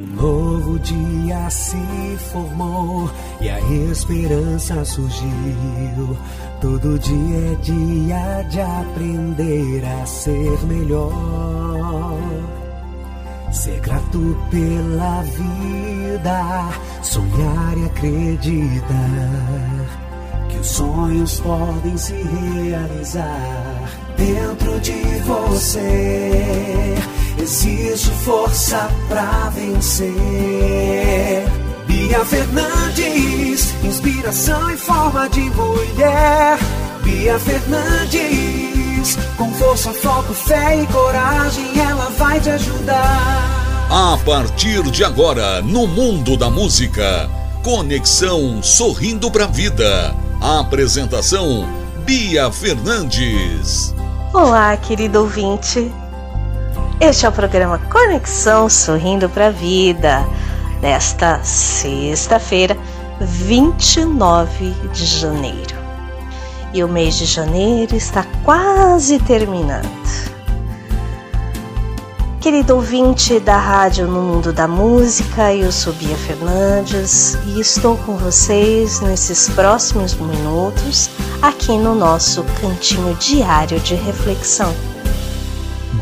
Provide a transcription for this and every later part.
Um novo dia se formou e a esperança surgiu. Todo dia é dia de aprender a ser melhor. Ser grato pela vida, sonhar e acreditar que os sonhos podem se realizar dentro de você Existe força pra vencer. Bia Fernandes, inspiração em forma de mulher. Bia Fernandes, com força, foco, fé e coragem, ela vai te ajudar. A partir de agora, no mundo da música, Conexão Sorrindo pra Vida. apresentação: Bia Fernandes. Olá, querido ouvinte. Este é o programa Conexão Sorrindo para a Vida, desta sexta-feira, 29 de janeiro. E o mês de janeiro está quase terminando. Querido ouvinte da Rádio no Mundo da Música, eu sou Bia Fernandes e estou com vocês nesses próximos minutos aqui no nosso cantinho diário de reflexão.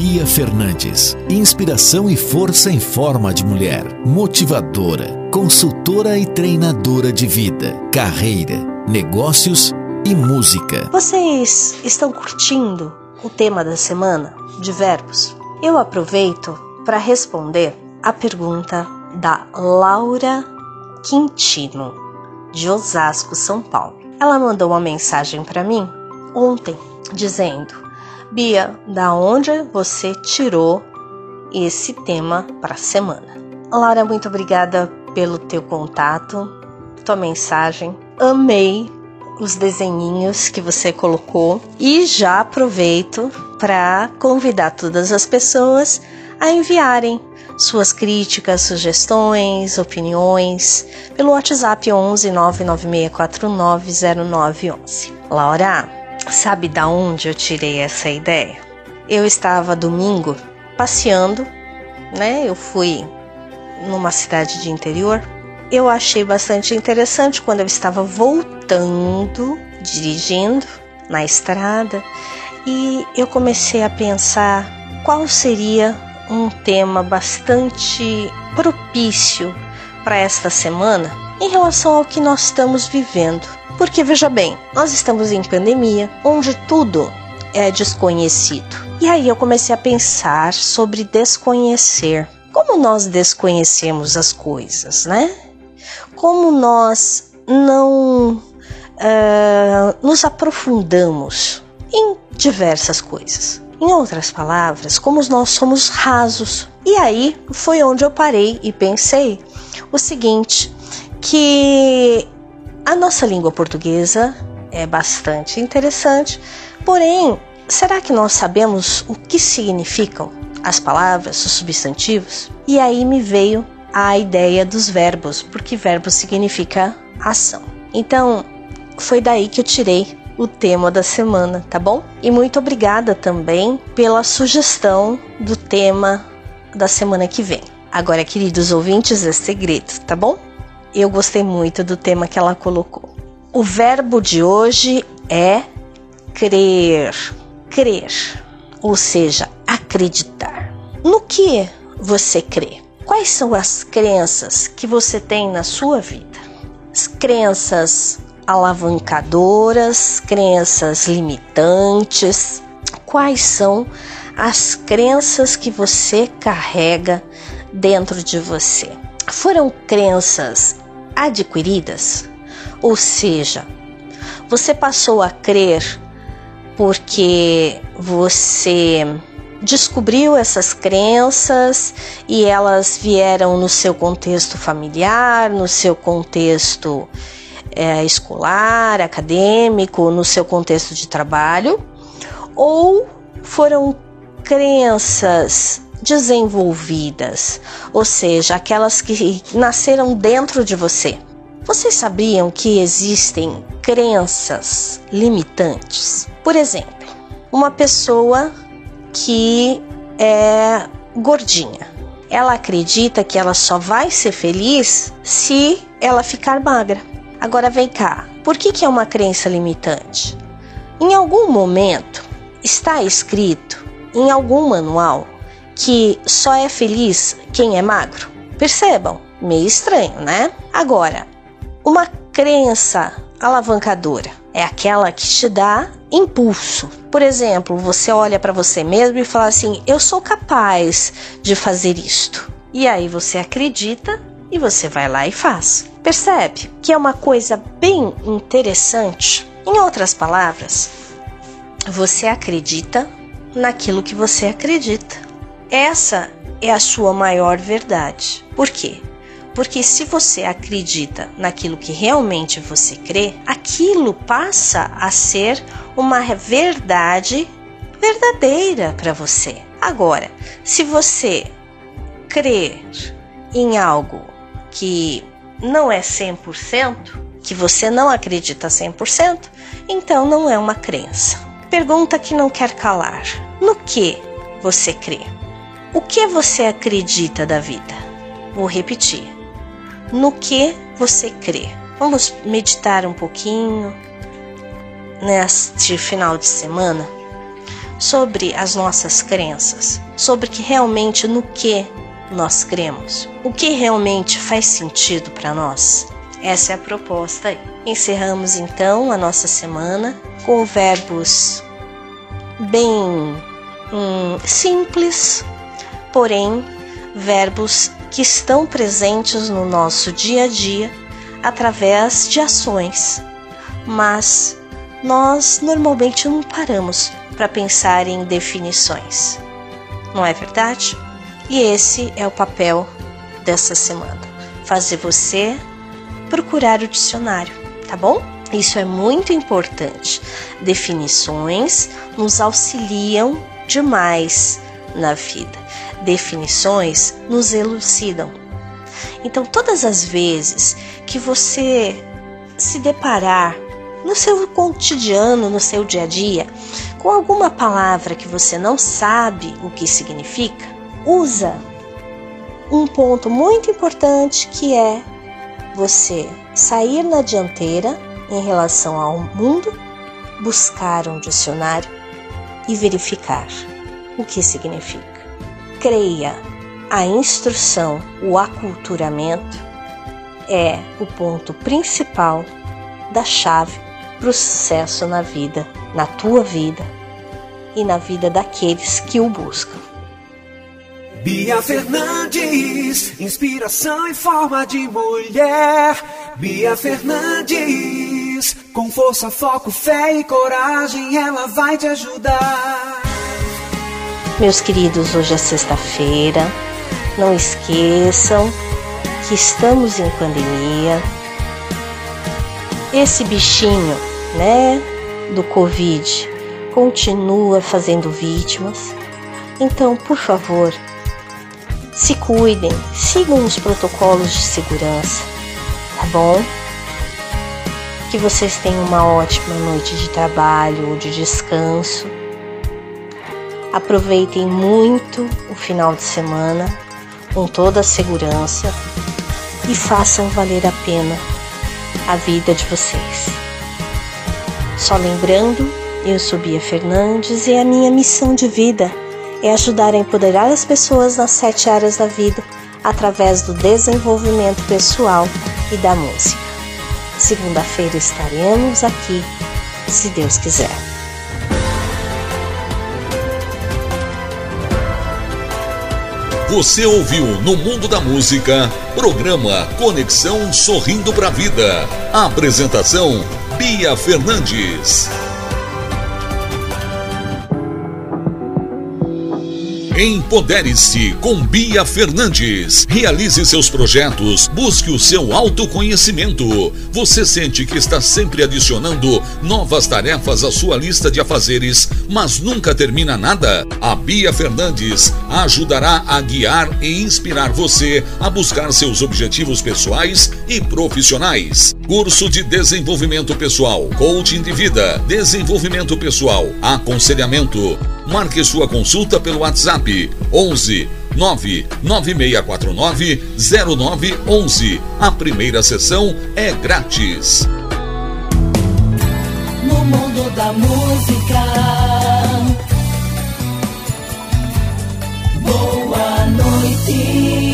Bia Fernandes. Inspiração e força em forma de mulher. Motivadora, consultora e treinadora de vida, carreira, negócios e música. Vocês estão curtindo o tema da semana de verbos? Eu aproveito para responder a pergunta da Laura Quintino, de Osasco, São Paulo. Ela mandou uma mensagem para mim ontem dizendo Bia, da onde você tirou esse tema para a semana? Laura, muito obrigada pelo teu contato, tua mensagem. Amei os desenhinhos que você colocou e já aproveito para convidar todas as pessoas a enviarem suas críticas, sugestões, opiniões pelo WhatsApp 11 99649 0911. Laura, Sabe da onde eu tirei essa ideia? Eu estava domingo passeando, né? Eu fui numa cidade de interior. Eu achei bastante interessante quando eu estava voltando, dirigindo na estrada, e eu comecei a pensar qual seria um tema bastante propício para esta semana em relação ao que nós estamos vivendo porque veja bem, nós estamos em pandemia, onde tudo é desconhecido. E aí eu comecei a pensar sobre desconhecer. Como nós desconhecemos as coisas, né? Como nós não uh, nos aprofundamos em diversas coisas. Em outras palavras, como nós somos rasos. E aí foi onde eu parei e pensei o seguinte: que a nossa língua portuguesa é bastante interessante, porém, será que nós sabemos o que significam as palavras, os substantivos? E aí me veio a ideia dos verbos, porque verbo significa ação. Então, foi daí que eu tirei o tema da semana, tá bom? E muito obrigada também pela sugestão do tema da semana que vem. Agora, queridos ouvintes, é segredo, tá bom? Eu gostei muito do tema que ela colocou. O verbo de hoje é crer. Crer, ou seja, acreditar. No que você crê? Quais são as crenças que você tem na sua vida? As crenças alavancadoras, crenças limitantes. Quais são as crenças que você carrega dentro de você? Foram crenças adquiridas, ou seja, você passou a crer porque você descobriu essas crenças e elas vieram no seu contexto familiar, no seu contexto é, escolar, acadêmico, no seu contexto de trabalho, ou foram crenças desenvolvidas, ou seja, aquelas que nasceram dentro de você. Vocês sabiam que existem crenças limitantes? Por exemplo, uma pessoa que é gordinha. ela acredita que ela só vai ser feliz se ela ficar magra. Agora vem cá, por que, que é uma crença limitante? Em algum momento está escrito em algum manual que só é feliz quem é magro? Percebam, meio estranho, né? Agora, uma crença alavancadora é aquela que te dá impulso. Por exemplo, você olha para você mesmo e fala assim: "Eu sou capaz de fazer isto". E aí você acredita e você vai lá e faz. Percebe que é uma coisa bem interessante? Em outras palavras, você acredita naquilo que você acredita. Essa é a sua maior verdade. Por quê? Porque se você acredita naquilo que realmente você crê, aquilo passa a ser uma verdade verdadeira para você. Agora, se você crer em algo que não é 100%, que você não acredita 100%, então não é uma crença. Pergunta que não quer calar: no que você crê? O que você acredita da vida? Vou repetir no que você crê. Vamos meditar um pouquinho neste final de semana sobre as nossas crenças, sobre que realmente no que nós cremos, o que realmente faz sentido para nós. Essa é a proposta aí. Encerramos então a nossa semana com verbos bem hum, simples, porém verbos que estão presentes no nosso dia a dia através de ações, mas nós normalmente não paramos para pensar em definições. Não é verdade? E esse é o papel dessa semana: fazer você procurar o dicionário, tá bom? Isso é muito importante. Definições nos auxiliam demais na vida definições nos elucidam. Então, todas as vezes que você se deparar no seu cotidiano, no seu dia a dia, com alguma palavra que você não sabe o que significa, usa um ponto muito importante que é você sair na dianteira em relação ao mundo, buscar um dicionário e verificar o que significa creia, a instrução, o aculturamento é o ponto principal da chave para o sucesso na vida, na tua vida e na vida daqueles que o buscam. Bia Fernandes, inspiração em forma de mulher. Bia Fernandes, com força, foco, fé e coragem, ela vai te ajudar. Meus queridos, hoje é sexta-feira. Não esqueçam que estamos em pandemia. Esse bichinho, né, do Covid continua fazendo vítimas. Então, por favor, se cuidem, sigam os protocolos de segurança, tá bom? Que vocês tenham uma ótima noite de trabalho ou de descanso Aproveitem muito o final de semana com toda a segurança e façam valer a pena a vida de vocês. Só lembrando, eu sou Bia Fernandes e a minha missão de vida é ajudar a empoderar as pessoas nas sete áreas da vida através do desenvolvimento pessoal e da música. Segunda-feira estaremos aqui, se Deus quiser. Você ouviu no Mundo da Música, programa Conexão Sorrindo para a Vida. Apresentação Bia Fernandes. Empodere-se com Bia Fernandes. Realize seus projetos, busque o seu autoconhecimento. Você sente que está sempre adicionando novas tarefas à sua lista de afazeres, mas nunca termina nada? A Bia Fernandes ajudará a guiar e inspirar você a buscar seus objetivos pessoais e profissionais. Curso de desenvolvimento pessoal, coaching de vida, desenvolvimento pessoal, aconselhamento. Marque sua consulta pelo WhatsApp 11 99649 0911. A primeira sessão é grátis. No mundo da música. Boa noite.